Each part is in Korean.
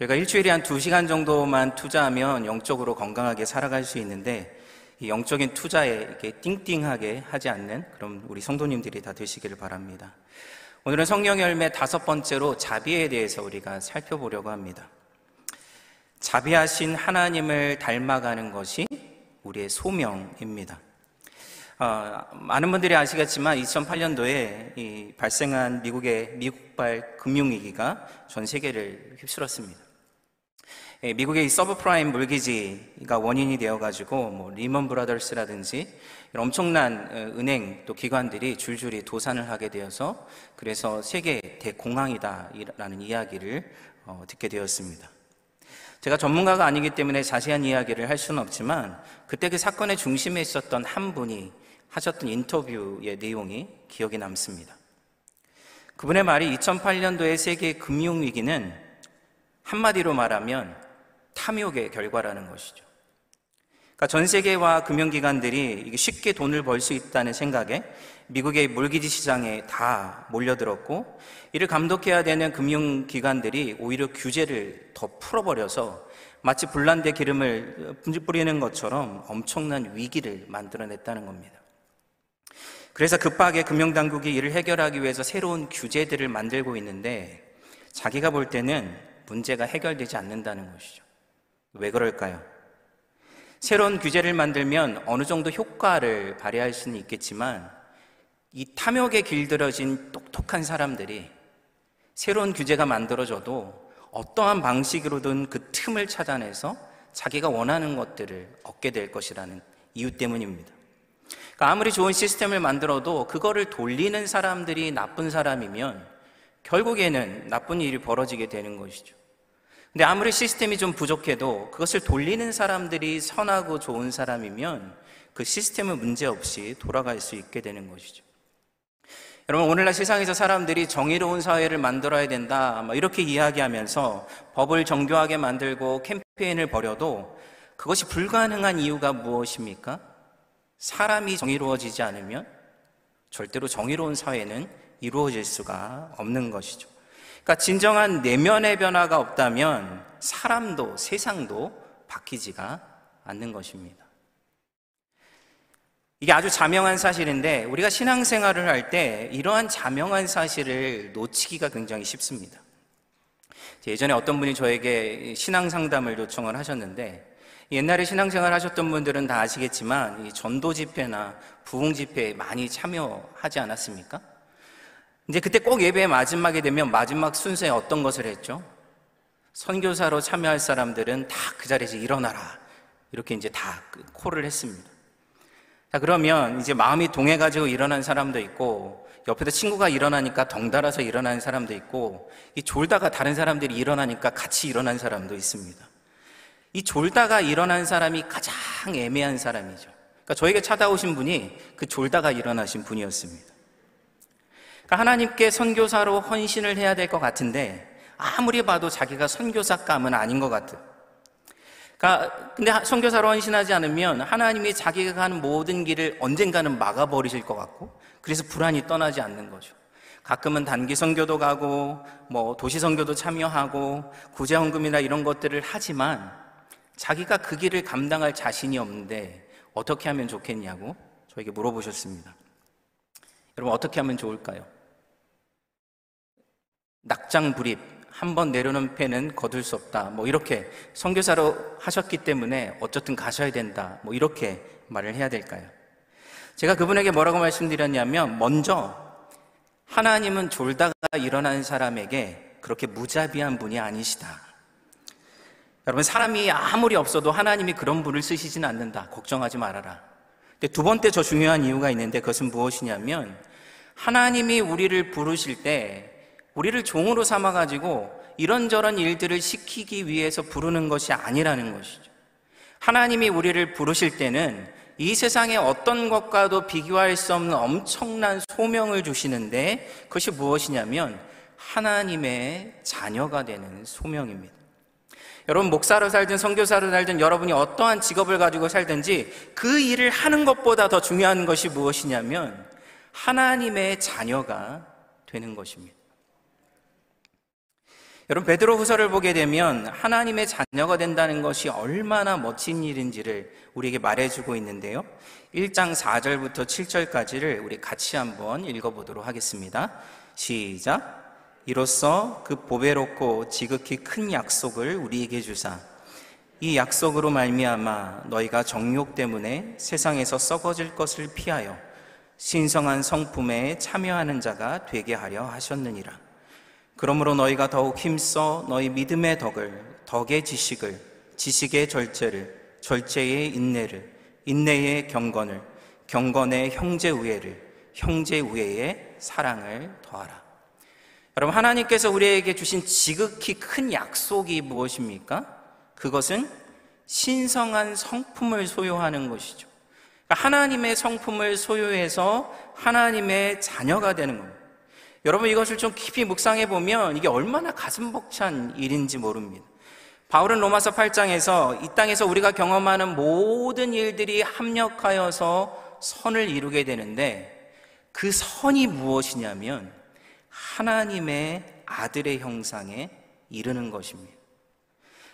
저희가 일주일에 한 두시간 정도만 투자하면 영적으로 건강하게 살아갈 수 있는데 이 영적인 투자에 이렇게 띵띵하게 하지 않는 그런 우리 성도님들이 다 되시기를 바랍니다. 오늘은 성령 열매 다섯 번째로 자비에 대해서 우리가 살펴보려고 합니다. 자비하신 하나님을 닮아가는 것이 우리의 소명입니다. 어, 많은 분들이 아시겠지만 2008년도에 발생한 미국의 미국발 금융위기가 전 세계를 휩쓸었습니다. 예, 미국의 subprime mortgage가 원인이 되어가지고 뭐 리먼 브라더스라든지 엄청난 어, 은행 또 기관들이 줄줄이 도산을 하게 되어서 그래서 세계 대공황이다라는 이야기를 어, 듣게 되었습니다. 제가 전문가가 아니기 때문에 자세한 이야기를 할 수는 없지만 그때 그 사건의 중심에 있었던 한 분이 하셨던 인터뷰의 내용이 기억에 남습니다. 그분의 말이 2008년도의 세계 금융위기는 한마디로 말하면 탐욕의 결과라는 것이죠. 그러니까 전 세계와 금융기관들이 쉽게 돈을 벌 수 있다는 생각에 미국의 물기지 시장에 다 몰려들었고 이를 감독해야 되는 금융기관들이 오히려 규제를 더 풀어버려서 마치 불난데 기름을 뿌리는 것처럼 엄청난 위기를 만들어냈다는 겁니다. 그래서 급하게 금융당국이 이를 해결하기 위해서 새로운 규제들을 만들고 있는데 자기가 볼 때는 문제가 해결되지 않는다는 것이죠. 왜 그럴까요? 새로운 규제를 만들면 어느 정도 효과를 발휘할 수는 있겠지만 이 탐욕에 길들여진 똑똑한 사람들이 새로운 규제가 만들어져도 어떠한 방식으로든 그 틈을 찾아내서 자기가 원하는 것들을 얻게 될 것이라는 이유 때문입니다. 그러니까 아무리 좋은 시스템을 만들어도 그거를 돌리는 사람들이 나쁜 사람이면 결국에는 나쁜 일이 벌어지게 되는 것이죠. 근데 아무리 시스템이 좀 부족해도 그것을 돌리는 사람들이 선하고 좋은 사람이면 그 시스템은 문제없이 돌아갈 수 있게 되는 것이죠. 여러분, 오늘날 세상에서 사람들이 정의로운 사회를 만들어야 된다, 이렇게 이야기하면서 법을 정교하게 만들고 캠페인을 벌여도 그것이 불가능한 이유가 무엇입니까? 사람이 정의로워지지 않으면 절대로 정의로운 사회는 이루어질 수가 없는 것이죠. 그러니까 진정한 내면의 변화가 없다면 사람도 세상도 바뀌지가 않는 것입니다. 이게 아주 자명한 사실인데 우리가 신앙생활을 할 때 이러한 자명한 사실을 놓치기가 굉장히 쉽습니다. 예전에 어떤 분이 저에게 신앙 상담을 요청을 하셨는데 옛날에 신앙생활 하셨던 분들은 다 아시겠지만 전도 집회나 부흥 집회에 많이 참여하지 않았습니까? 이제 그때 꼭 예배의 마지막에 되면 마지막 순서에 어떤 것을 했죠? 선교사로 참여할 사람들은 다 그 자리에서 일어나라. 이렇게 이제 다그 콜을 했습니다. 자, 그러면 이제 마음이 동해가지고 일어난 사람도 있고, 옆에서 친구가 일어나니까 덩달아서 일어나는 사람도 있고, 이 졸다가 다른 사람들이 일어나니까 같이 일어난 사람도 있습니다. 이 졸다가 일어난 사람이 가장 애매한 사람이죠. 그러니까 저에게 찾아오신 분이 그 졸다가 일어나신 분이었습니다. 그러니까 하나님께 선교사로 헌신을 해야 될 것 같은데 아무리 봐도 자기가 선교사감은 아닌 것 같아. 그러니까 근데 선교사로 헌신하지 않으면 하나님이 자기가 가는 모든 길을 언젠가는 막아버리실 것 같고 그래서 불안이 떠나지 않는 거죠. 가끔은 단기 선교도 가고 뭐 도시 선교도 참여하고 구제 헌금이나 이런 것들을 하지만 자기가 그 길을 감당할 자신이 없는데 어떻게 하면 좋겠냐고 저에게 물어보셨습니다. 여러분 어떻게 하면 좋을까요? 낙장불입 한 번 내려놓은 패는 거둘 수 없다. 뭐 이렇게 선교사로 하셨기 때문에 어쨌든 가셔야 된다. 뭐 이렇게 말을 해야 될까요? 제가 그분에게 뭐라고 말씀드렸냐면 먼저 하나님은 졸다가 일어난 사람에게 그렇게 무자비한 분이 아니시다. 여러분 사람이 아무리 없어도 하나님이 그런 분을 쓰시진 않는다. 걱정하지 말아라. 근데 두 번째 저 중요한 이유가 있는데 그것은 무엇이냐면 하나님이 우리를 부르실 때 우리를 종으로 삼아가지고 이런저런 일들을 시키기 위해서 부르는 것이 아니라는 것이죠. 하나님이 우리를 부르실 때는 이 세상의 어떤 것과도 비교할 수 없는 엄청난 소명을 주시는데 그것이 무엇이냐면 하나님의 자녀가 되는 소명입니다. 여러분 목사로 살든 선교사로 살든 여러분이 어떠한 직업을 가지고 살든지 그 일을 하는 것보다 더 중요한 것이 무엇이냐면 하나님의 자녀가 되는 것입니다. 여러분 베드로 후서를 보게 되면 하나님의 자녀가 된다는 것이 얼마나 멋진 일인지를 우리에게 말해주고 있는데요. 1장 4절부터 7절까지를 우리 같이 한번 읽어보도록 하겠습니다. 시작. 이로써 그 보배롭고 지극히 큰 약속을 우리에게 주사 이 약속으로 말미암아 너희가 정욕 때문에 세상에서 썩어질 것을 피하여 신성한 성품에 참여하는 자가 되게 하려 하셨느니라. 그러므로 너희가 더욱 힘써 너희 믿음의 덕을 덕의 지식을 지식의 절제를 절제의 인내를 인내의 경건을 경건의 형제 우애를 형제 우애의 사랑을 더하라. 여러분, 하나님께서 우리에게 주신 지극히 큰 약속이 무엇입니까? 그것은 신성한 성품을 소유하는 것이죠. 그러니까 하나님의 성품을 소유해서 하나님의 자녀가 되는 겁니다. 여러분, 이것을 좀 깊이 묵상해 보면 이게 얼마나 가슴 벅찬 일인지 모릅니다. 바울은 로마서 8장에서 이 땅에서 우리가 경험하는 모든 일들이 합력하여서 선을 이루게 되는데 그 선이 무엇이냐면 하나님의 아들의 형상에 이르는 것입니다.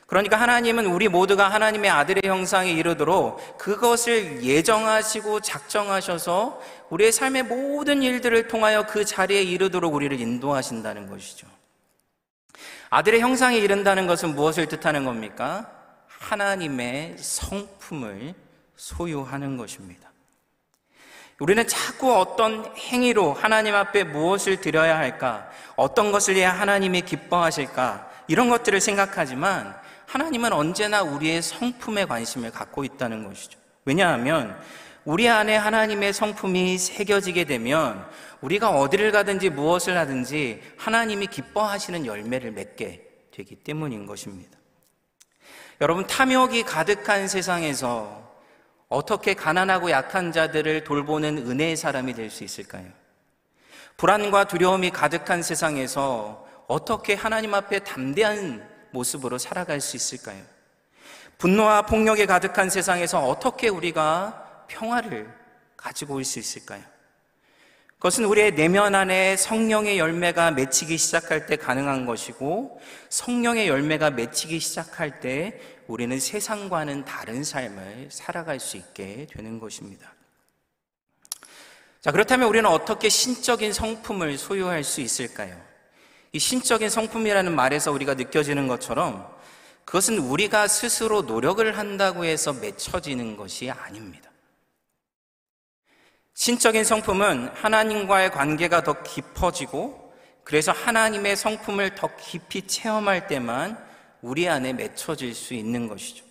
그러니까 하나님은 우리 모두가 하나님의 아들의 형상에 이르도록 그것을 예정하시고 작정하셔서 우리의 삶의 모든 일들을 통하여 그 자리에 이르도록 우리를 인도하신다는 것이죠. 아들의 형상에 이른다는 것은 무엇을 뜻하는 겁니까? 하나님의 성품을 소유하는 것입니다. 우리는 자꾸 어떤 행위로 하나님 앞에 무엇을 드려야 할까? 어떤 것을 해야 하나님이 기뻐하실까? 이런 것들을 생각하지만 하나님은 언제나 우리의 성품에 관심을 갖고 있다는 것이죠. 왜냐하면 우리 안에 하나님의 성품이 새겨지게 되면 우리가 어디를 가든지 무엇을 하든지 하나님이 기뻐하시는 열매를 맺게 되기 때문인 것입니다. 여러분, 탐욕이 가득한 세상에서 어떻게 가난하고 약한 자들을 돌보는 은혜의 사람이 될 수 있을까요? 불안과 두려움이 가득한 세상에서 어떻게 하나님 앞에 담대한 모습으로 살아갈 수 있을까요? 분노와 폭력에 가득한 세상에서 어떻게 우리가 평화를 가지고 올 수 있을까요? 그것은 우리의 내면 안에 성령의 열매가 맺히기 시작할 때 가능한 것이고 성령의 열매가 맺히기 시작할 때 우리는 세상과는 다른 삶을 살아갈 수 있게 되는 것입니다. 자, 그렇다면 우리는 어떻게 신적인 성품을 소유할 수 있을까요? 이 신적인 성품이라는 말에서 우리가 느껴지는 것처럼 그것은 우리가 스스로 노력을 한다고 해서 맺혀지는 것이 아닙니다. 신적인 성품은 하나님과의 관계가 더 깊어지고 그래서 하나님의 성품을 더 깊이 체험할 때만 우리 안에 맺혀질 수 있는 것이죠.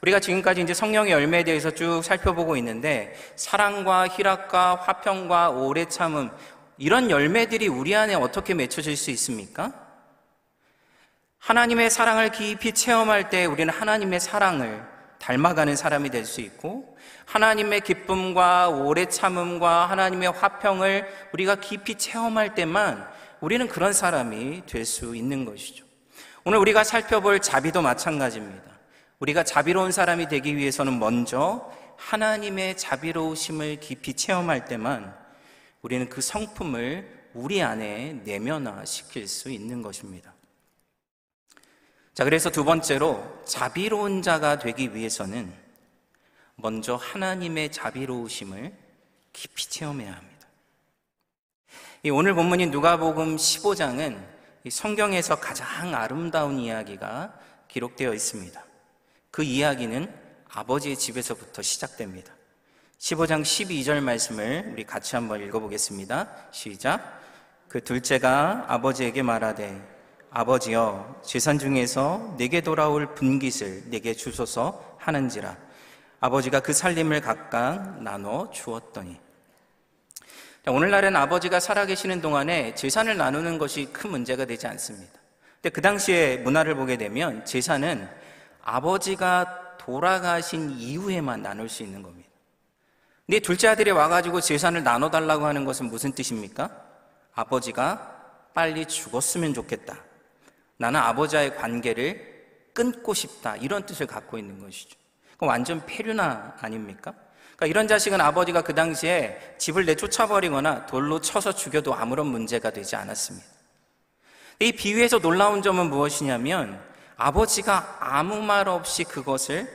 우리가 지금까지 이제 성령의 열매에 대해서 쭉 살펴보고 있는데 사랑과 희락과 화평과 오래 참음 이런 열매들이 우리 안에 어떻게 맺혀질 수 있습니까? 하나님의 사랑을 깊이 체험할 때 우리는 하나님의 사랑을 닮아가는 사람이 될 수 있고 하나님의 기쁨과 오래 참음과 하나님의 화평을 우리가 깊이 체험할 때만 우리는 그런 사람이 될 수 있는 것이죠. 오늘 우리가 살펴볼 자비도 마찬가지입니다. 우리가 자비로운 사람이 되기 위해서는 먼저 하나님의 자비로우심을 깊이 체험할 때만 우리는 그 성품을 우리 안에 내면화 시킬 수 있는 것입니다. 자, 그래서 두 번째로 자비로운 자가 되기 위해서는 먼저 하나님의 자비로우심을 깊이 체험해야 합니다. 이 오늘 본문인 누가복음 15장은 성경에서 가장 아름다운 이야기가 기록되어 있습니다. 그 이야기는 아버지의 집에서부터 시작됩니다. 15장 12절 말씀을 우리 같이 한번 읽어보겠습니다. 시작. 그 둘째가 아버지에게 말하되 아버지여 재산 중에서 내게 돌아올 분깃을 내게 주소서 하는지라 아버지가 그 살림을 각각 나눠 주었더니 오늘날은 아버지가 살아계시는 동안에 재산을 나누는 것이 큰 문제가 되지 않습니다. 근데 그 당시에 문화를 보게 되면 재산은 아버지가 돌아가신 이후에만 나눌 수 있는 겁니다. 네 둘째 아들이 와가지고 재산을 나눠달라고 하는 것은 무슨 뜻입니까? 아버지가 빨리 죽었으면 좋겠다. 나는 아버지와의 관계를 끊고 싶다. 이런 뜻을 갖고 있는 것이죠. 그 완전 폐륜화 아닙니까? 그러니까 이런 자식은 아버지가 그 당시에 집을 내쫓아버리거나 돌로 쳐서 죽여도 아무런 문제가 되지 않았습니다. 이 비유에서 놀라운 점은 무엇이냐면 아버지가 아무 말 없이 그것을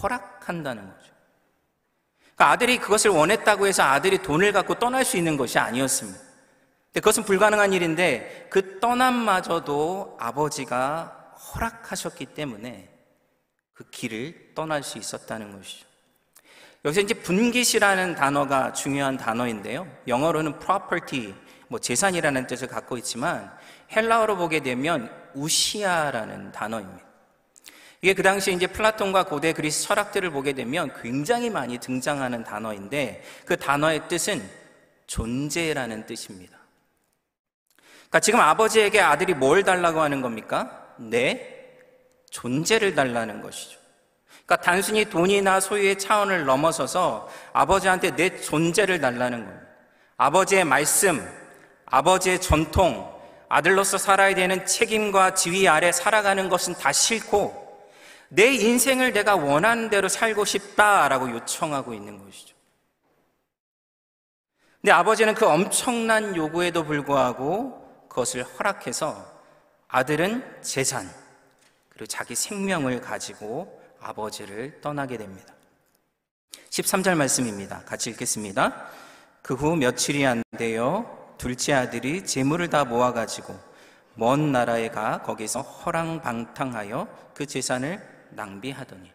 허락한다는 거죠. 그러니까 아들이 그것을 원했다고 해서 아들이 돈을 갖고 떠날 수 있는 것이 아니었습니다. 근데 그것은 불가능한 일인데 그 떠남마저도 아버지가 허락하셨기 때문에 그 길을 떠날 수 있었다는 것이죠. 여기서 이제 분깃이라는 단어가 중요한 단어인데요. 영어로는 property, 뭐 재산이라는 뜻을 갖고 있지만 헬라어로 보게 되면 우시아라는 단어입니다. 이게 그 당시에 이제 플라톤과 고대 그리스 철학들을 보게 되면 굉장히 많이 등장하는 단어인데 그 단어의 뜻은 존재라는 뜻입니다. 그러니까 지금 아버지에게 아들이 뭘 달라고 하는 겁니까? 내 존재를 달라는 것이죠. 그러니까 단순히 돈이나 소유의 차원을 넘어서서 아버지한테 내 존재를 달라는 겁니다. 아버지의 말씀, 아버지의 전통, 아들로서 살아야 되는 책임과 지위 아래 살아가는 것은 다 싫고 내 인생을 내가 원하는 대로 살고 싶다라고 요청하고 있는 것이죠. 근데 아버지는 그 엄청난 요구에도 불구하고 그것을 허락해서 아들은 재산, 그리고 자기 생명을 가지고 아버지를 떠나게 됩니다. 13절 말씀입니다. 같이 읽겠습니다. 그 후 며칠이 안 되어 둘째 아들이 재물을 다 모아가지고 먼 나라에 가 거기서 허랑방탕하여 그 재산을 낭비하더니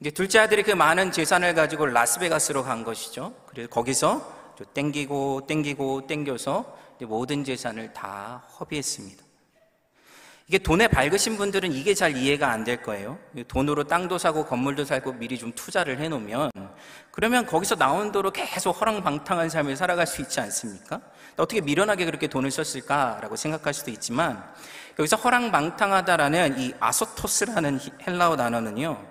이제 둘째 아들이 그 많은 재산을 가지고 라스베가스로 간 것이죠. 그래서 거기서 땡기고 땡기고 땡겨서 모든 재산을 다 허비했습니다. 이게 돈에 밝으신 분들은 이게 잘 이해가 안 될 거예요. 돈으로 땅도 사고 건물도 살고 미리 좀 투자를 해 놓으면 그러면 거기서 나온 도로 계속 허랑방탕한 삶을 살아갈 수 있지 않습니까? 어떻게 미련하게 그렇게 돈을 썼을까라고 생각할 수도 있지만 여기서 허랑방탕하다라는 이 아소토스라는 헬라어 단어는요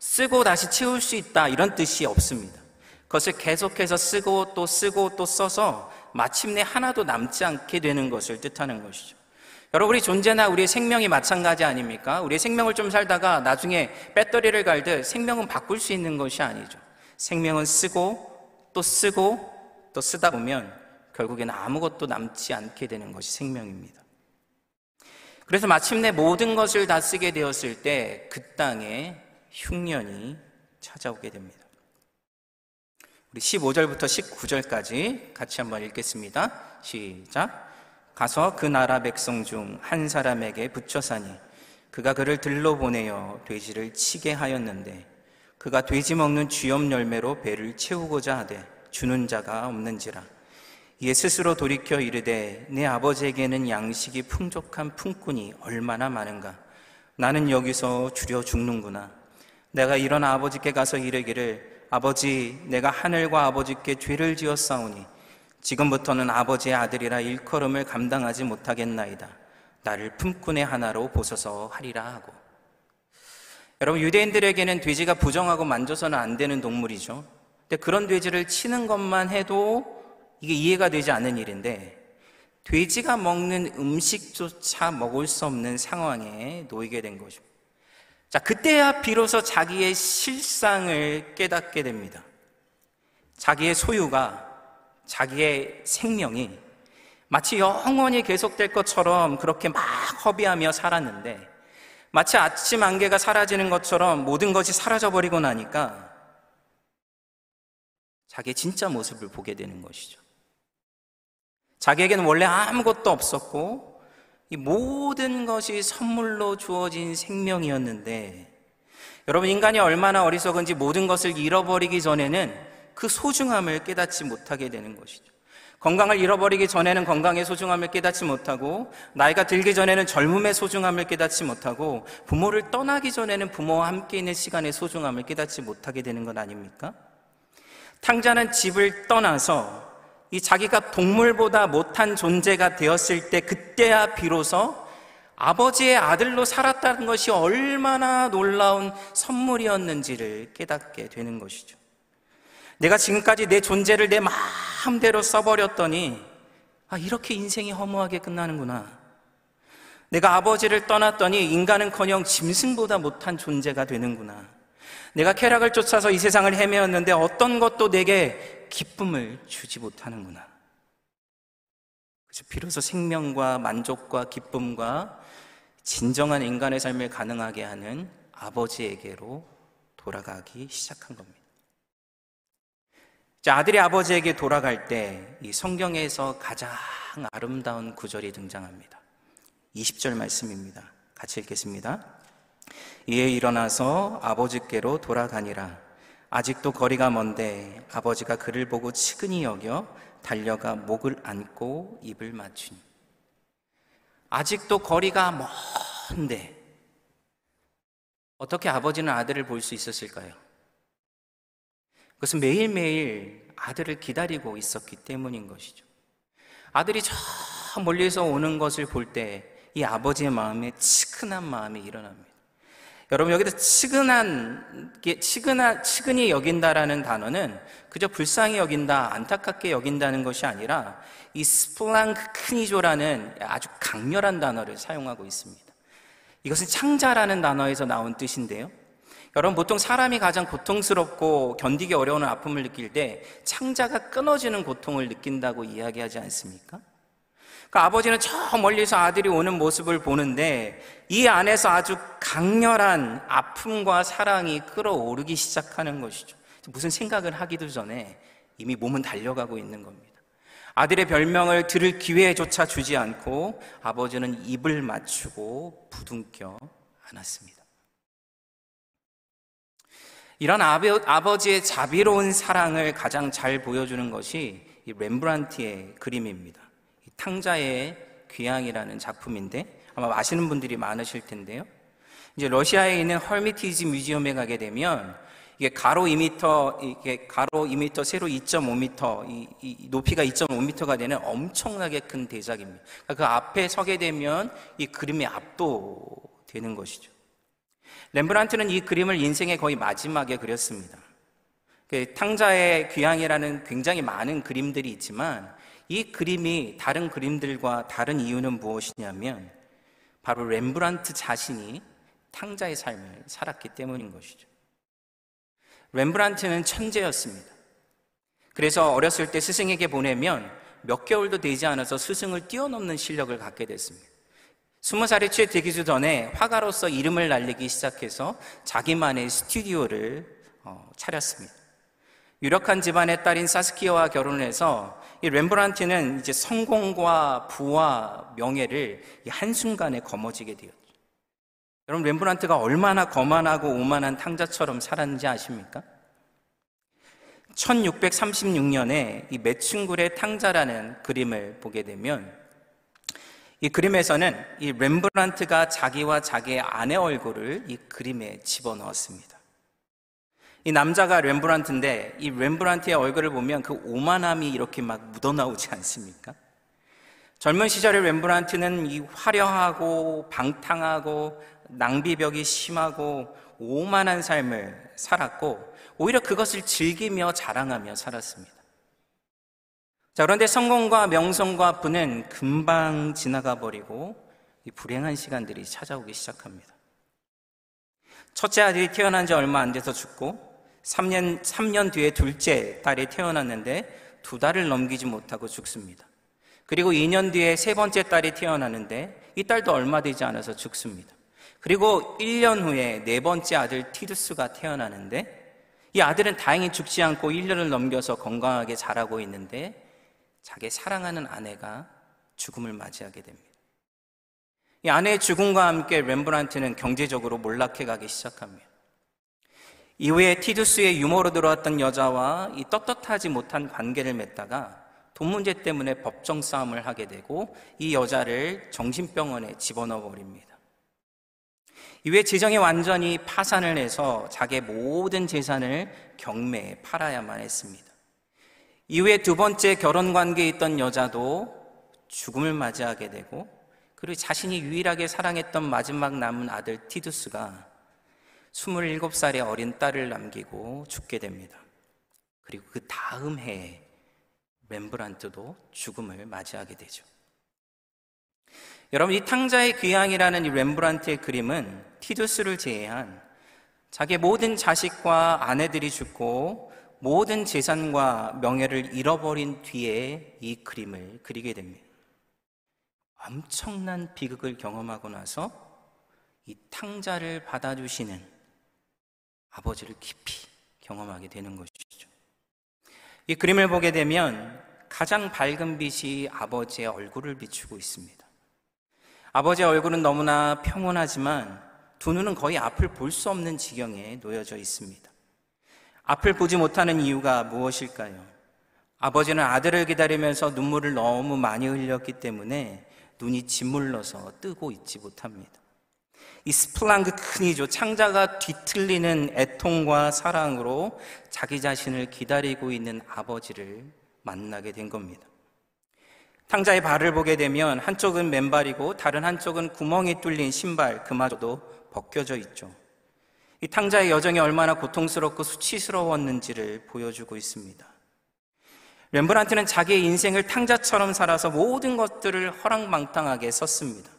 쓰고 다시 채울 수 있다 이런 뜻이 없습니다. 그것을 계속해서 쓰고 또 쓰고 또 써서 마침내 하나도 남지 않게 되는 것을 뜻하는 것이죠. 여러분, 우리 존재나 우리의 생명이 마찬가지 아닙니까? 우리의 생명을 좀 살다가 나중에 배터리를 갈듯 생명은 바꿀 수 있는 것이 아니죠. 생명은 쓰고 또 쓰고 또 쓰다 보면 결국에는 아무것도 남지 않게 되는 것이 생명입니다. 그래서 마침내 모든 것을 다 쓰게 되었을 때 그 땅에 흉년이 찾아오게 됩니다. 우리 15절부터 19절까지 같이 한번 읽겠습니다. 시작. 가서 그 나라 백성 중 한 사람에게 붙여 사니 그가 그를 들러 보내어 돼지를 치게 하였는데 그가 돼지 먹는 쥐염 열매로 배를 채우고자 하되 주는 자가 없는지라 이에 스스로 돌이켜 이르되 내 아버지에게는 양식이 풍족한 품꾼이 얼마나 많은가 나는 여기서 줄여 죽는구나 내가 일어나 아버지께 가서 이르기를 아버지 내가 하늘과 아버지께 죄를 지었사오니 지금부터는 아버지의 아들이라 일컬음을 감당하지 못하겠나이다. 나를 품꾼의 하나로 보소서 하리라 하고. 여러분, 유대인들에게는 돼지가 부정하고 만져서는 안 되는 동물이죠. 근데 그런 돼지를 치는 것만 해도 이게 이해가 되지 않는 일인데, 돼지가 먹는 음식조차 먹을 수 없는 상황에 놓이게 된 거죠. 자, 그때야 비로소 자기의 실상을 깨닫게 됩니다. 자기의 소유가 자기의 생명이 마치 영원히 계속될 것처럼 그렇게 막 허비하며 살았는데 마치 아침 안개가 사라지는 것처럼 모든 것이 사라져버리고 나니까 자기의 진짜 모습을 보게 되는 것이죠. 자기에게는 원래 아무것도 없었고 이 모든 것이 선물로 주어진 생명이었는데 여러분 인간이 얼마나 어리석은지 모든 것을 잃어버리기 전에는 그 소중함을 깨닫지 못하게 되는 것이죠. 건강을 잃어버리기 전에는 건강의 소중함을 깨닫지 못하고 나이가 들기 전에는 젊음의 소중함을 깨닫지 못하고 부모를 떠나기 전에는 부모와 함께 있는 시간의 소중함을 깨닫지 못하게 되는 것 아닙니까? 탕자는 집을 떠나서 이 자기가 동물보다 못한 존재가 되었을 때 그때야 비로소 아버지의 아들로 살았다는 것이 얼마나 놀라운 선물이었는지를 깨닫게 되는 것이죠. 내가 지금까지 내 존재를 내 마음대로 써버렸더니, 아, 이렇게 인생이 허무하게 끝나는구나. 내가 아버지를 떠났더니 인간은 커녕 짐승보다 못한 존재가 되는구나. 내가 쾌락을 쫓아서 이 세상을 헤매었는데 어떤 것도 내게 기쁨을 주지 못하는구나. 비로소 생명과 만족과 기쁨과 진정한 인간의 삶을 가능하게 하는 아버지에게로 돌아가기 시작한 겁니다. 자, 아들이 아버지에게 돌아갈 때 이 성경에서 가장 아름다운 구절이 등장합니다. 20절 말씀입니다. 같이 읽겠습니다. 이에 일어나서 아버지께로 돌아가니라. 아직도 거리가 먼데 아버지가 그를 보고 치근히 여겨 달려가 목을 안고 입을 맞추니. 아직도 거리가 먼데 어떻게 아버지는 아들을 볼 수 있었을까요? 그것은 매일매일 아들을 기다리고 있었기 때문인 것이죠. 아들이 저 멀리서 오는 것을 볼 때 이 아버지의 마음에 치근한 마음이 일어납니다. 여러분 여기서 치근한 치근한 치근히 여긴다라는 단어는 그저 불쌍히 여긴다, 안타깝게 여긴다는 것이 아니라 이 스플랑크니조라는 아주 강렬한 단어를 사용하고 있습니다. 이것은 창자라는 단어에서 나온 뜻인데요. 여러분 보통 사람이 가장 고통스럽고 견디기 어려운 아픔을 느낄 때 창자가 끊어지는 고통을 느낀다고 이야기하지 않습니까? 그 아버지는 저 멀리서 아들이 오는 모습을 보는데 이 안에서 아주 강렬한 아픔과 사랑이 끌어오르기 시작하는 것이죠. 무슨 생각을 하기도 전에 이미 몸은 달려가고 있는 겁니다. 아들의 별명을 들을 기회조차 주지 않고 아버지는 입을 맞추고 부둥켜 안았습니다. 이런 아버지의 자비로운 사랑을 가장 잘 보여주는 것이 이 렘브란트의 그림입니다. 탕자의 귀향이라는 작품인데 아마 아시는 분들이 많으실 텐데요. 이제 러시아에 있는 헐미티지 뮤지엄에 가게 되면 이게 가로 2m, 이게 가로 2m, 세로 2.5m, 이, 이 높이가 2.5m가 되는 엄청나게 큰 대작입니다. 그러니까 그 앞에 서게 되면 이 그림이 압도되는 것이죠. 렘브란트는 이 그림을 인생의 거의 마지막에 그렸습니다. 그 탕자의 귀향이라는 굉장히 많은 그림들이 있지만 이 그림이 다른 그림들과 다른 이유는 무엇이냐면 바로 렘브란트 자신이 탕자의 삶을 살았기 때문인 것이죠. 렘브란트는 천재였습니다. 그래서 어렸을 때 스승에게 보내면 몇 개월도 되지 않아서 스승을 뛰어넘는 실력을 갖게 됐습니다. 스무 살이 채 되기 전에 화가로서 이름을 날리기 시작해서 자기만의 스튜디오를 어, 차렸습니다. 유력한 집안의 딸인 사스키어와 결혼을 해서 이 렘브란트는 이제 성공과 부와 명예를 한순간에 거머쥐게 되었죠. 여러분, 렘브란트가 얼마나 거만하고 오만한 탕자처럼 살았는지 아십니까? 1636년에 이 매춘굴의 탕자라는 그림을 보게 되면 이 그림에서는 이 렘브란트가 자기와 자기의 아내 얼굴을 이 그림에 집어넣었습니다. 이 남자가 렘브란트인데 이 렘브란트의 얼굴을 보면 그 오만함이 이렇게 막 묻어나오지 않습니까? 젊은 시절의 렘브란트는 이 화려하고 방탕하고 낭비벽이 심하고 오만한 삶을 살았고 오히려 그것을 즐기며 자랑하며 살았습니다. 자, 그런데 성공과 명성과 부는 금방 지나가 버리고 이 불행한 시간들이 찾아오기 시작합니다. 첫째 아들이 태어난 지 얼마 안 돼서 죽고 3년, 3년 뒤에 둘째 딸이 태어났는데 두 달을 넘기지 못하고 죽습니다. 그리고 2년 뒤에 세 번째 딸이 태어나는데 이 딸도 얼마 되지 않아서 죽습니다. 그리고 1년 후에 네 번째 아들 티두스가 태어나는데 이 아들은 다행히 죽지 않고 1년을 넘겨서 건강하게 자라고 있는데 자기 사랑하는 아내가 죽음을 맞이하게 됩니다. 이 아내의 죽음과 함께 렘브란트는 경제적으로 몰락해 가기 시작합니다. 이후에 티두스의 유머로 들어왔던 여자와 이 떳떳하지 못한 관계를 맺다가 돈 문제 때문에 법정 싸움을 하게 되고 이 여자를 정신병원에 집어넣어 버립니다. 이후에 재정이 완전히 파산을 해서 자기의 모든 재산을 경매에 팔아야만 했습니다. 이후에 두 번째 결혼 관계에 있던 여자도 죽음을 맞이하게 되고 그리고 자신이 유일하게 사랑했던 마지막 남은 아들 티두스가 27살의 어린 딸을 남기고 죽게 됩니다. 그리고 그 다음 해에 렘브란트도 죽음을 맞이하게 되죠. 여러분, 이 탕자의 귀향이라는 이 렘브란트의 그림은 티두스를 제외한 자기의 모든 자식과 아내들이 죽고 모든 재산과 명예를 잃어버린 뒤에 이 그림을 그리게 됩니다. 엄청난 비극을 경험하고 나서 이 탕자를 받아주시는 아버지를 깊이 경험하게 되는 것이죠. 이 그림을 보게 되면 가장 밝은 빛이 아버지의 얼굴을 비추고 있습니다. 아버지의 얼굴은 너무나 평온하지만 두 눈은 거의 앞을 볼 수 없는 지경에 놓여져 있습니다. 앞을 보지 못하는 이유가 무엇일까요? 아버지는 아들을 기다리면서 눈물을 너무 많이 흘렸기 때문에 눈이 짓물러서 뜨고 있지 못합니다. 이 스플랑크 큰이죠. 창자가 뒤틀리는 애통과 사랑으로 자기 자신을 기다리고 있는 아버지를 만나게 된 겁니다. 탕자의 발을 보게 되면 한쪽은 맨발이고 다른 한쪽은 구멍이 뚫린 신발 그마저도 벗겨져 있죠. 이 탕자의 여정이 얼마나 고통스럽고 수치스러웠는지를 보여주고 있습니다. 렘브란트는 자기의 인생을 탕자처럼 살아서 모든 것들을 허랑방탕하게 썼습니다.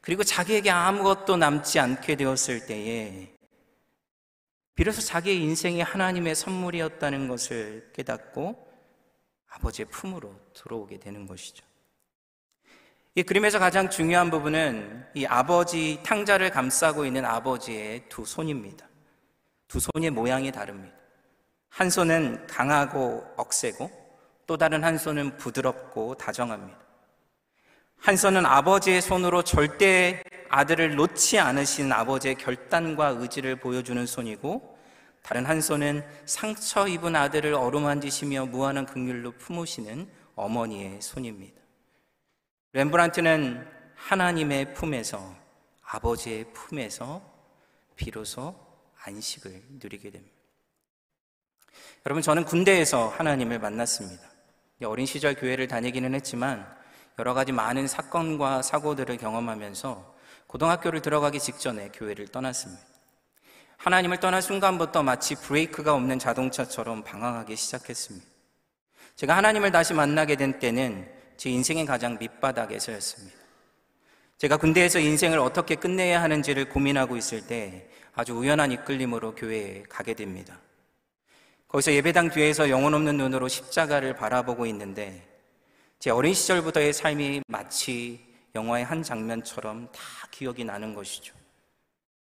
그리고 자기에게 아무것도 남지 않게 되었을 때에 비로소 자기의 인생이 하나님의 선물이었다는 것을 깨닫고 아버지의 품으로 들어오게 되는 것이죠. 이 그림에서 가장 중요한 부분은 이 아버지 탕자를 감싸고 있는 아버지의 두 손입니다. 두 손의 모양이 다릅니다. 한 손은 강하고 억세고 또 다른 한 손은 부드럽고 다정합니다. 한 손은 아버지의 손으로 절대 아들을 놓지 않으신 아버지의 결단과 의지를 보여주는 손이고 다른 한 손은 상처 입은 아들을 어루만지시며 무한한 긍휼로 품으시는 어머니의 손입니다. 렘브란트는 하나님의 품에서 아버지의 품에서 비로소 안식을 누리게 됩니다. 여러분 저는 군대에서 하나님을 만났습니다. 어린 시절 교회를 다니기는 했지만 여러 가지 많은 사건과 사고들을 경험하면서 고등학교를 들어가기 직전에 교회를 떠났습니다. 하나님을 떠난 순간부터 마치 브레이크가 없는 자동차처럼 방황하기 시작했습니다. 제가 하나님을 다시 만나게 된 때는 제 인생의 가장 밑바닥에 서였습니다. 제가 군대에서 인생을 어떻게 끝내야 하는지를 고민하고 있을 때 아주 우연한 이끌림으로 교회에 가게 됩니다. 거기서 예배당 뒤에서 영혼 없는 눈으로 십자가를 바라보고 있는데 제 어린 시절부터의 삶이 마치 영화의 한 장면처럼 다 기억이 나는 것이죠.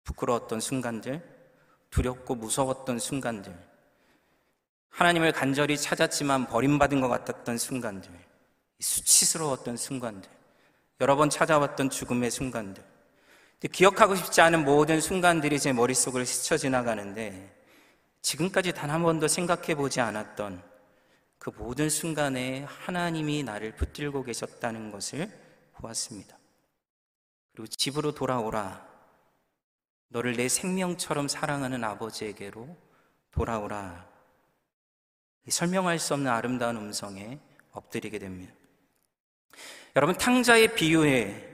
부끄러웠던 순간들, 두렵고 무서웠던 순간들, 하나님을 간절히 찾았지만 버림받은 것 같았던 순간들, 수치스러웠던 순간들, 여러 번 찾아왔던 죽음의 순간들, 기억하고 싶지 않은 모든 순간들이 제 머릿속을 스쳐 지나가는데 지금까지 단 한 번도 생각해 보지 않았던 그 모든 순간에 하나님이 나를 붙들고 계셨다는 것을 보았습니다. 그리고 집으로 돌아오라. 너를 내 생명처럼 사랑하는 아버지에게로 돌아오라. 설명할 수 없는 아름다운 음성에 엎드리게 됩니다. 여러분 탕자의 비유에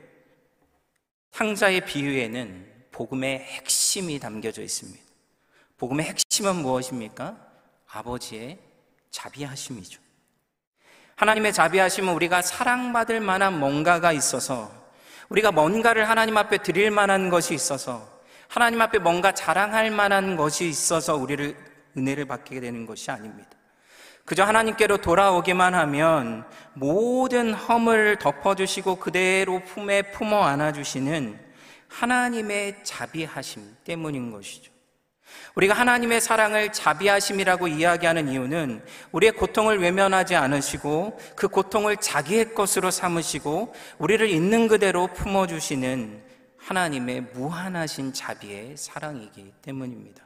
탕자의 비유에는 복음의 핵심이 담겨져 있습니다. 복음의 핵심은 무엇입니까? 아버지의 자비하심이죠. 하나님의 자비하심은 우리가 사랑받을 만한 뭔가가 있어서 우리가 뭔가를 하나님 앞에 드릴 만한 것이 있어서 하나님 앞에 뭔가 자랑할 만한 것이 있어서 우리를 은혜를 받게 되는 것이 아닙니다. 그저 하나님께로 돌아오기만 하면 모든 허물 덮어주시고 그대로 품에 품어 안아주시는 하나님의 자비하심 때문인 것이죠. 우리가 하나님의 사랑을 자비하심이라고 이야기하는 이유는 우리의 고통을 외면하지 않으시고 그 고통을 자기의 것으로 삼으시고 우리를 있는 그대로 품어주시는 하나님의 무한하신 자비의 사랑이기 때문입니다.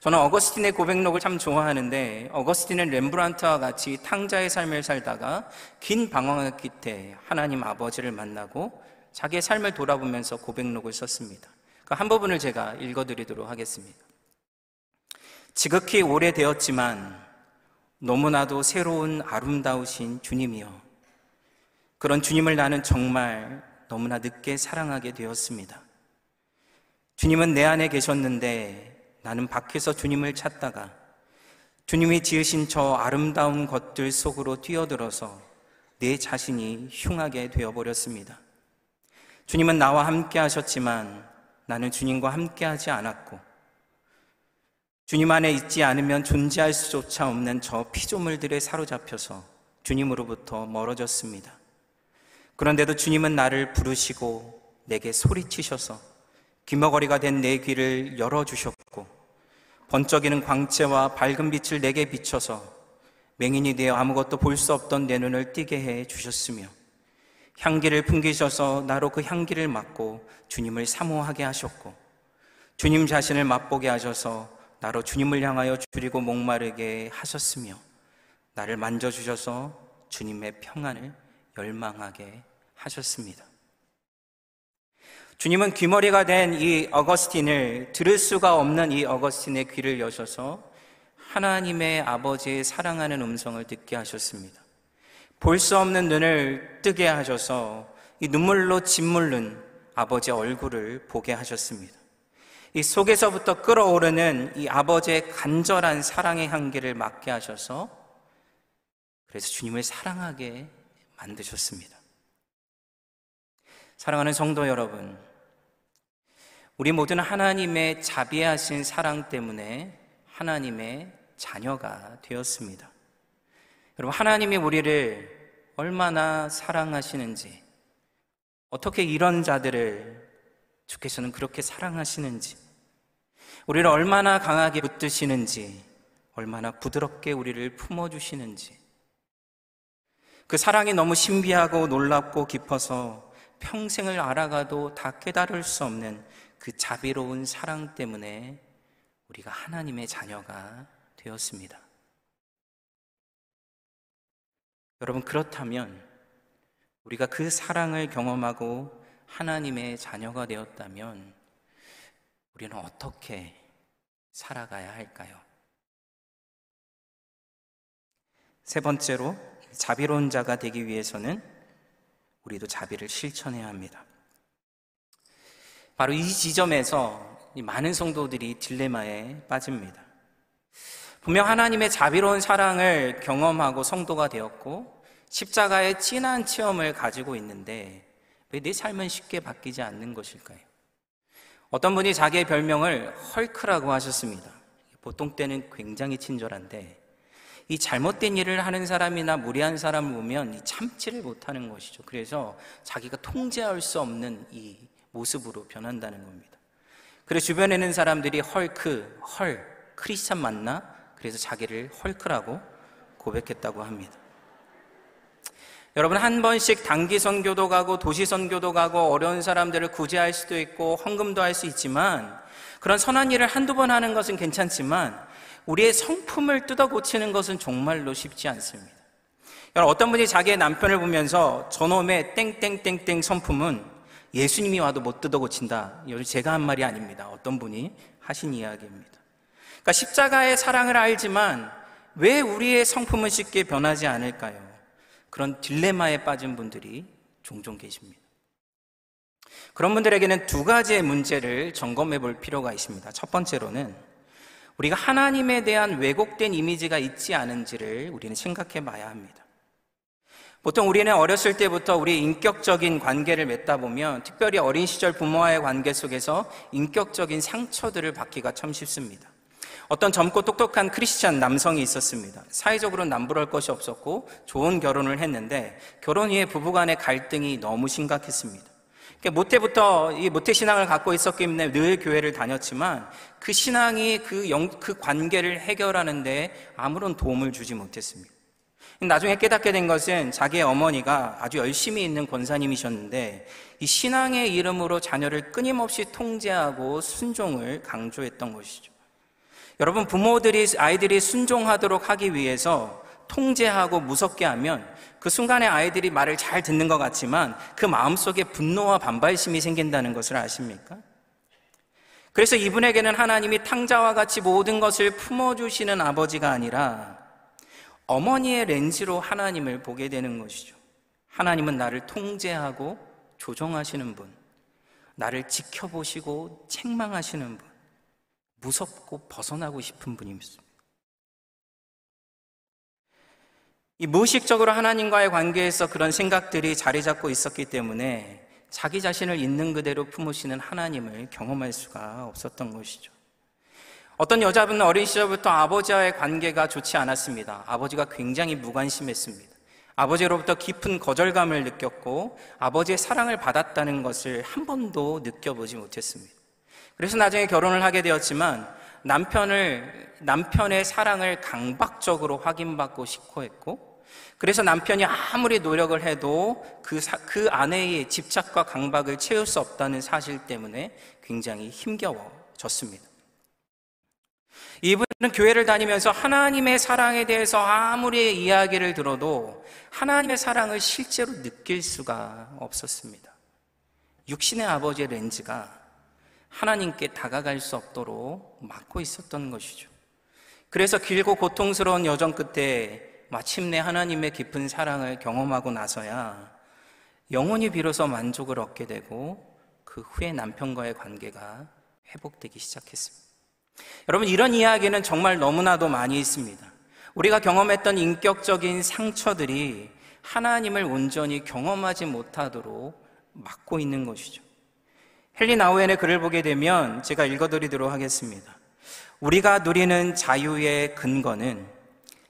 저는 어거스틴의 고백록을 참 좋아하는데 어거스틴은 렘브란트와 같이 탕자의 삶을 살다가 긴 방황의 끝에 하나님 아버지를 만나고 자기의 삶을 돌아보면서 고백록을 썼습니다. 그 한 부분을 제가 읽어드리도록 하겠습니다. 지극히 오래되었지만 너무나도 새로운 아름다우신 주님이여 그런 주님을 나는 정말 너무나 늦게 사랑하게 되었습니다. 주님은 내 안에 계셨는데 나는 밖에서 주님을 찾다가 주님이 지으신 저 아름다운 것들 속으로 뛰어들어서 내 자신이 흉하게 되어버렸습니다. 주님은 나와 함께 하셨지만 나는 주님과 함께 하지 않았고 주님 안에 있지 않으면 존재할 수조차 없는 저 피조물들에 사로잡혀서 주님으로부터 멀어졌습니다. 그런데도 주님은 나를 부르시고 내게 소리치셔서 귀머거리가 된 내 귀를 열어주셨고 번쩍이는 광채와 밝은 빛을 내게 비춰서 맹인이 되어 아무것도 볼 수 없던 내 눈을 띄게 해 주셨으며 향기를 풍기셔서 나로 그 향기를 맡고 주님을 사모하게 하셨고 주님 자신을 맛보게 하셔서 나로 주님을 향하여 줄이고 목마르게 하셨으며 나를 만져주셔서 주님의 평안을 열망하게 하셨습니다. 주님은 귀머리가 된 이 어거스틴을 들을 수가 없는 이 어거스틴의 귀를 여셔서 하나님의 아버지의 사랑하는 음성을 듣게 하셨습니다. 볼 수 없는 눈을 뜨게 하셔서 이 눈물로 짓물른 아버지의 얼굴을 보게 하셨습니다. 이 속에서부터 끓어오르는 이 아버지의 간절한 사랑의 향기를 맡게 하셔서 그래서 주님을 사랑하게 만드셨습니다. 사랑하는 성도 여러분, 우리 모두는 하나님의 자비하신 사랑 때문에 하나님의 자녀가 되었습니다. 여러분, 하나님이 우리를 얼마나 사랑하시는지, 어떻게 이런 자들을 주께서는 그렇게 사랑하시는지, 우리를 얼마나 강하게 붙드시는지, 얼마나 부드럽게 우리를 품어주시는지, 그 사랑이 너무 신비하고 놀랍고 깊어서 평생을 알아가도 다 깨달을 수 없는 그 자비로운 사랑 때문에 우리가 하나님의 자녀가 되었습니다. 여러분, 그렇다면 우리가 그 사랑을 경험하고 하나님의 자녀가 되었다면 우리는 어떻게 살아가야 할까요? 세 번째로 자비로운 자가 되기 위해서는 우리도 자비를 실천해야 합니다. 바로 이 지점에서 많은 성도들이 딜레마에 빠집니다. 분명 하나님의 자비로운 사랑을 경험하고 성도가 되었고 십자가의 진한 체험을 가지고 있는데 왜 내 삶은 쉽게 바뀌지 않는 것일까요? 어떤 분이 자기의 별명을 헐크라고 하셨습니다. 보통 때는 굉장히 친절한데 이 잘못된 일을 하는 사람이나 무리한 사람을 보면 참지를 못하는 것이죠. 그래서 자기가 통제할 수 없는 이 모습으로 변한다는 겁니다. 그래서 주변에 있는 사람들이 헐크, 헐, 크리스찬 맞나? 그래서 자기를 헐크라고 고백했다고 합니다. 여러분 한 번씩 단기 선교도 가고 도시 선교도 가고 어려운 사람들을 구제할 수도 있고 헌금도 할 수 있지만 그런 선한 일을 한두 번 하는 것은 괜찮지만 우리의 성품을 뜯어 고치는 것은 정말로 쉽지 않습니다. 여러분, 어떤 분이 자기의 남편을 보면서 저놈의 땡땡땡땡 성품은 예수님이 와도 못 뜯어 고친다. 이건 제가 한 말이 아닙니다. 어떤 분이 하신 이야기입니다. 그러니까 십자가의 사랑을 알지만 왜 우리의 성품은 쉽게 변하지 않을까요? 그런 딜레마에 빠진 분들이 종종 계십니다. 그런 분들에게는 두 가지의 문제를 점검해 볼 필요가 있습니다. 첫 번째로는 우리가 하나님에 대한 왜곡된 이미지가 있지 않은지를 우리는 생각해 봐야 합니다. 보통 우리는 어렸을 때부터 우리 인격적인 관계를 맺다 보면 특별히 어린 시절 부모와의 관계 속에서 인격적인 상처들을 받기가 참 쉽습니다. 어떤 젊고 똑똑한 크리스찬 남성이 있었습니다. 사회적으로 남부할 것이 없었고 좋은 결혼을 했는데 결혼 후에 부부간의 갈등이 너무 심각했습니다. 모태부터 이 모태 신앙을 갖고 있었기 때문에 늘 교회를 다녔지만 그 신앙이 그, 영, 그 관계를 해결하는 데 아무런 도움을 주지 못했습니다. 나중에 깨닫게 된 것은 자기의 어머니가 아주 열심히 있는 권사님이셨는데 이 신앙의 이름으로 자녀를 끊임없이 통제하고 순종을 강조했던 것이죠. 여러분 부모들이 아이들이 순종하도록 하기 위해서 통제하고 무섭게 하면 그 순간에 아이들이 말을 잘 듣는 것 같지만 그 마음속에 분노와 반발심이 생긴다는 것을 아십니까? 그래서 이분에게는 하나님이 탕자와 같이 모든 것을 품어주시는 아버지가 아니라 어머니의 렌즈로 하나님을 보게 되는 것이죠. 하나님은 나를 통제하고 조정하시는 분, 나를 지켜보시고 책망하시는 분, 무섭고 벗어나고 싶은 분입니다. 이 무의식적으로 하나님과의 관계에서 그런 생각들이 자리 잡고 있었기 때문에 자기 자신을 있는 그대로 품으시는 하나님을 경험할 수가 없었던 것이죠. 어떤 여자분은 어린 시절부터 아버지와의 관계가 좋지 않았습니다. 아버지가 굉장히 무관심했습니다. 아버지로부터 깊은 거절감을 느꼈고 아버지의 사랑을 받았다는 것을 한 번도 느껴보지 못했습니다. 그래서 나중에 결혼을 하게 되었지만 남편을, 남편의 사랑을 강박적으로 확인받고 싶어 했고 그래서 남편이 아무리 노력을 해도 그, 사, 그 아내의 집착과 강박을 채울 수 없다는 사실 때문에 굉장히 힘겨워졌습니다. 이분은 교회를 다니면서 하나님의 사랑에 대해서 아무리 이야기를 들어도 하나님의 사랑을 실제로 느낄 수가 없었습니다. 육신의 아버지의 렌즈가 하나님께 다가갈 수 없도록 막고 있었던 것이죠. 그래서 길고 고통스러운 여정 끝에 마침내 하나님의 깊은 사랑을 경험하고 나서야 영원히 비로소 만족을 얻게 되고 그 후에 남편과의 관계가 회복되기 시작했습니다. 여러분, 이런 이야기는 정말 너무나도 많이 있습니다. 우리가 경험했던 인격적인 상처들이 하나님을 온전히 경험하지 못하도록 막고 있는 것이죠. 헨리 나우엔의 글을 보게 되면 제가 읽어드리도록 하겠습니다. 우리가 누리는 자유의 근거는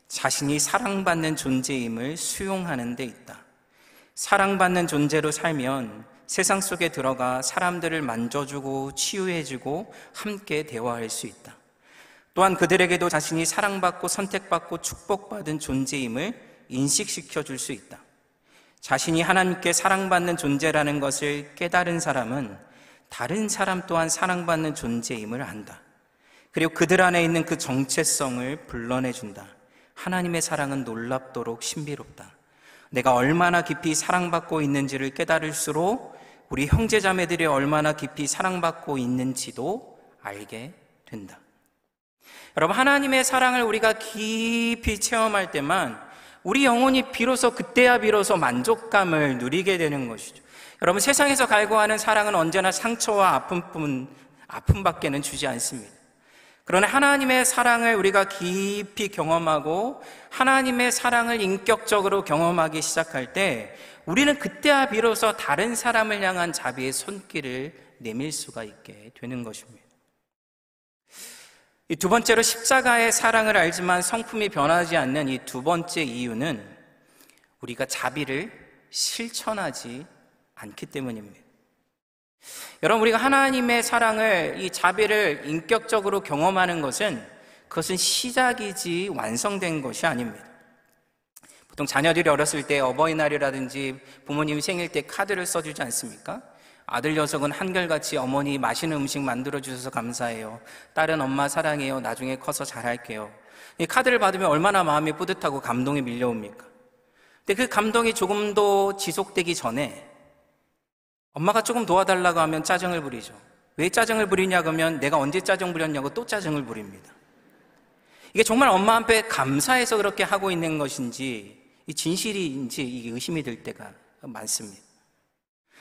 자신이 사랑받는 존재임을 수용하는 데 있다. 사랑받는 존재로 살면 세상 속에 들어가 사람들을 만져주고 치유해주고 함께 대화할 수 있다. 또한 그들에게도 자신이 사랑받고 선택받고 축복받은 존재임을 인식시켜 줄 수 있다. 자신이 하나님께 사랑받는 존재라는 것을 깨달은 사람은 다른 사람 또한 사랑받는 존재임을 안다. 그리고 그들 안에 있는 그 정체성을 불러내준다. 하나님의 사랑은 놀랍도록 신비롭다. 내가 얼마나 깊이 사랑받고 있는지를 깨달을수록 우리 형제 자매들이 얼마나 깊이 사랑받고 있는지도 알게 된다. 여러분, 하나님의 사랑을 우리가 깊이 체험할 때만 우리 영혼이 비로소 그때야 비로소 만족감을 누리게 되는 것이죠. 여러분, 세상에서 갈구하는 사랑은 언제나 상처와 아픔뿐, 아픔밖에는 주지 않습니다. 그러나 하나님의 사랑을 우리가 깊이 경험하고 하나님의 사랑을 인격적으로 경험하기 시작할 때 우리는 그때야 비로소 다른 사람을 향한 자비의 손길을 내밀 수가 있게 되는 것입니다. 이 두 번째로 십자가의 사랑을 알지만 성품이 변하지 않는 이 두 번째 이유는 우리가 자비를 실천하지 않기 때문입니다. 여러분, 우리가 하나님의 사랑을, 이 자비를 인격적으로 경험하는 것은 그것은 시작이지 완성된 것이 아닙니다. 보통 자녀들이 어렸을 때 어버이날이라든지 부모님 생일 때 카드를 써주지 않습니까? 아들 녀석은 한결같이 어머니 맛있는 음식 만들어 주셔서 감사해요. 딸은 엄마 사랑해요. 나중에 커서 잘할게요. 이 카드를 받으면 얼마나 마음이 뿌듯하고 감동이 밀려옵니까? 근데 그 감동이 조금 더 지속되기 전에 엄마가 조금 도와달라고 하면 짜증을 부리죠. 왜 짜증을 부리냐 그러면 내가 언제 짜증 부렸냐고 또 짜증을 부립니다. 이게 정말 엄마 앞에 감사해서 그렇게 하고 있는 것인지 이 진실인지 이게 의심이 들 때가 많습니다.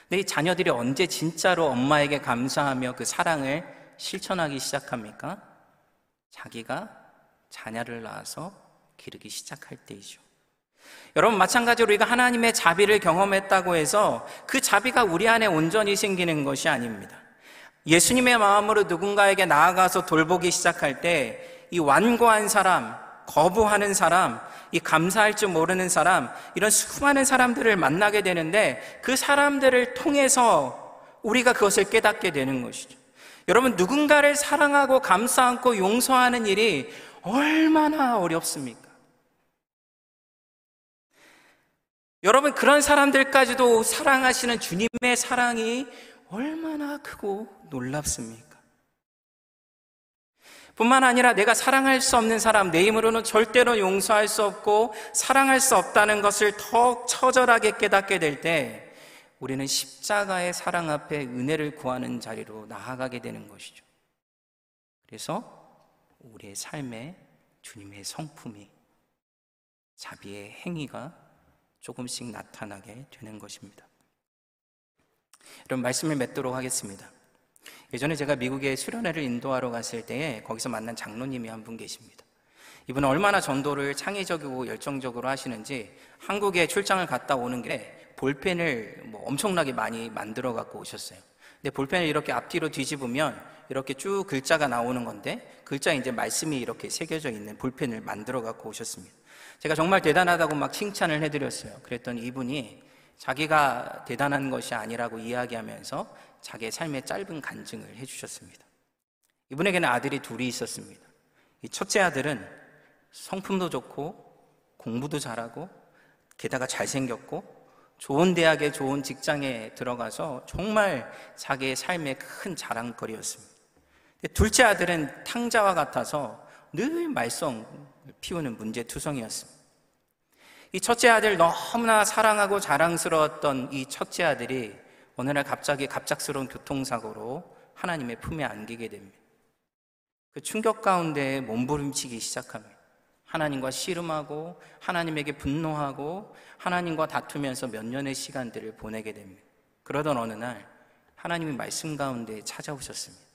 근데 이 자녀들이 언제 진짜로 엄마에게 감사하며 그 사랑을 실천하기 시작합니까? 자기가 자녀를 낳아서 기르기 시작할 때이죠. 여러분 마찬가지로 우리가 하나님의 자비를 경험했다고 해서 그 자비가 우리 안에 온전히 생기는 것이 아닙니다. 예수님의 마음으로 누군가에게 나아가서 돌보기 시작할 때 이 완고한 사람, 거부하는 사람, 이 감사할 줄 모르는 사람, 이런 수많은 사람들을 만나게 되는데 그 사람들을 통해서 우리가 그것을 깨닫게 되는 것이죠. 여러분, 누군가를 사랑하고 감싸 안고 용서하는 일이 얼마나 어렵습니까? 여러분, 그런 사람들까지도 사랑하시는 주님의 사랑이 얼마나 크고 놀랍습니까? 뿐만 아니라 내가 사랑할 수 없는 사람, 내 힘으로는 절대로 용서할 수 없고 사랑할 수 없다는 것을 더 처절하게 깨닫게 될 때 우리는 십자가의 사랑 앞에 은혜를 구하는 자리로 나아가게 되는 것이죠. 그래서 우리의 삶에 주님의 성품이 자비의 행위가 조금씩 나타나게 되는 것입니다. 여러분 말씀을 맺도록 하겠습니다. 예전에 제가 미국에 수련회를 인도하러 갔을 때에 거기서 만난 장로님이 한 분 계십니다. 이분은 얼마나 전도를 창의적이고 열정적으로 하시는지 한국에 출장을 갔다 오는 게 볼펜을 뭐 엄청나게 많이 만들어 갖고 오셨어요. 근데 볼펜을 이렇게 앞뒤로 뒤집으면 이렇게 쭉 글자가 나오는 건데 글자에 이제 말씀이 이렇게 새겨져 있는 볼펜을 만들어 갖고 오셨습니다. 제가 정말 대단하다고 막 칭찬을 해드렸어요. 그랬더니 이분이 자기가 대단한 것이 아니라고 이야기하면서 자기의 삶의 짧은 간증을 해주셨습니다. 이분에게는 아들이 둘이 있었습니다. 이 첫째 아들은 성품도 좋고 공부도 잘하고 게다가 잘생겼고 좋은 대학에 좋은 직장에 들어가서 정말 자기의 삶의 큰 자랑거리였습니다. 둘째 아들은 탕자와 같아서 늘 말썽 피우는 문제투성이었습니다. 이 첫째 아들 너무나 사랑하고 자랑스러웠던 이 첫째 아들이 어느 날 갑자기 갑작스러운 교통사고로 하나님의 품에 안기게 됩니다. 그 충격 가운데 몸부림치기 시작합니다. 하나님과 씨름하고 하나님에게 분노하고 하나님과 다투면서 몇 년의 시간들을 보내게 됩니다. 그러던 어느 날 하나님이 말씀 가운데 찾아오셨습니다.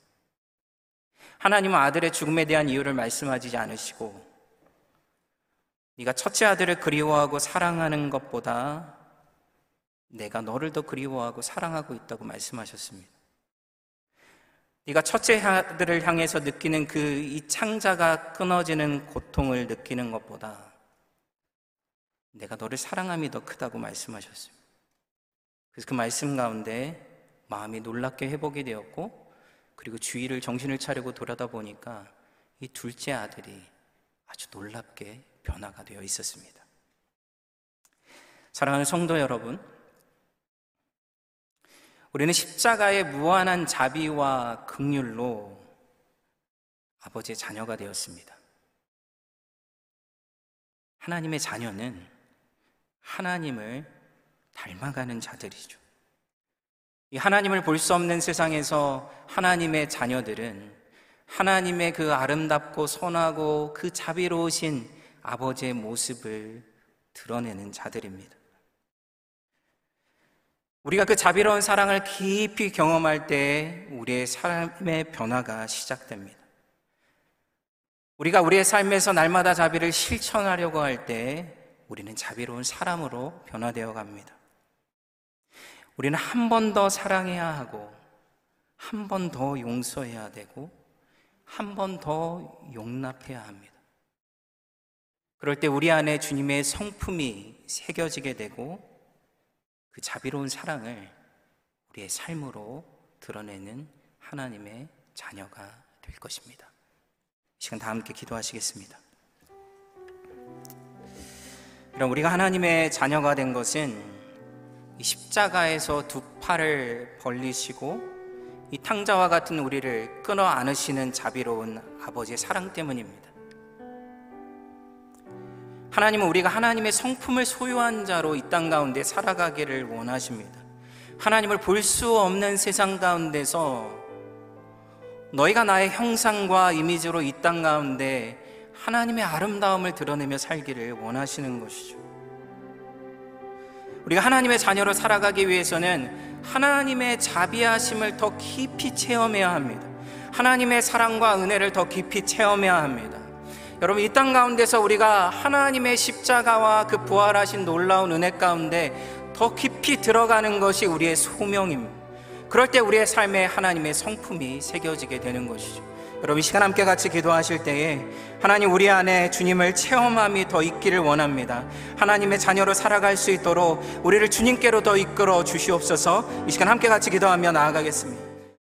하나님은 아들의 죽음에 대한 이유를 말씀하지 않으시고 네가 첫째 아들을 그리워하고 사랑하는 것보다 내가 너를 더 그리워하고 사랑하고 있다고 말씀하셨습니다. 네가 첫째 아들을 향해서 느끼는 그 이 창자가 끊어지는 고통을 느끼는 것보다 내가 너를 사랑함이 더 크다고 말씀하셨습니다. 그래서 그 말씀 가운데 마음이 놀랍게 회복이 되었고 그리고 주위를 정신을 차리고 돌아다 보니까 이 둘째 아들이 아주 놀랍게 변화가 되어 있었습니다. 사랑하는 성도 여러분, 우리는 십자가의 무한한 자비와 극률로 아버지의 자녀가 되었습니다. 하나님의 자녀는 하나님을 닮아가는 자들이죠. 이 하나님을 볼 수 없는 세상에서 하나님의 자녀들은 하나님의 그 아름답고 선하고 그 자비로우신 아버지의 모습을 드러내는 자들입니다. 우리가 그 자비로운 사랑을 깊이 경험할 때 우리의 삶의 변화가 시작됩니다. 우리가 우리의 삶에서 날마다 자비를 실천하려고 할 때 우리는 자비로운 사람으로 변화되어 갑니다. 우리는 한 번 더 사랑해야 하고, 한 번 더 용서해야 되고, 한 번 더 용납해야 합니다. 그럴 때 우리 안에 주님의 성품이 새겨지게 되고, 그 자비로운 사랑을 우리의 삶으로 드러내는 하나님의 자녀가 될 것입니다. 이 시간 다 함께 기도하시겠습니다. 그럼 우리가 하나님의 자녀가 된 것은 십자가에서 두 팔을 벌리시고 이 탕자와 같은 우리를 끊어 안으시는 자비로운 아버지의 사랑 때문입니다. 하나님은 우리가 하나님의 성품을 소유한 자로 이 땅 가운데 살아가기를 원하십니다. 하나님을 볼 수 없는 세상 가운데서 너희가 나의 형상과 이미지로 이 땅 가운데 하나님의 아름다움을 드러내며 살기를 원하시는 것이죠. 우리가 하나님의 자녀로 살아가기 위해서는 하나님의 자비하심을 더 깊이 체험해야 합니다. 하나님의 사랑과 은혜를 더 깊이 체험해야 합니다. 여러분, 이 땅 가운데서 우리가 하나님의 십자가와 그 부활하신 놀라운 은혜 가운데 더 깊이 들어가는 것이 우리의 소명입니다. 그럴 때 우리의 삶에 하나님의 성품이 새겨지게 되는 것이죠. 여러분 이 시간 함께 같이 기도하실 때에 하나님 우리 안에 주님을 체험함이 더 있기를 원합니다. 하나님의 자녀로 살아갈 수 있도록 우리를 주님께로 더 이끌어 주시옵소서. 이 시간 함께 같이 기도하며 나아가겠습니다.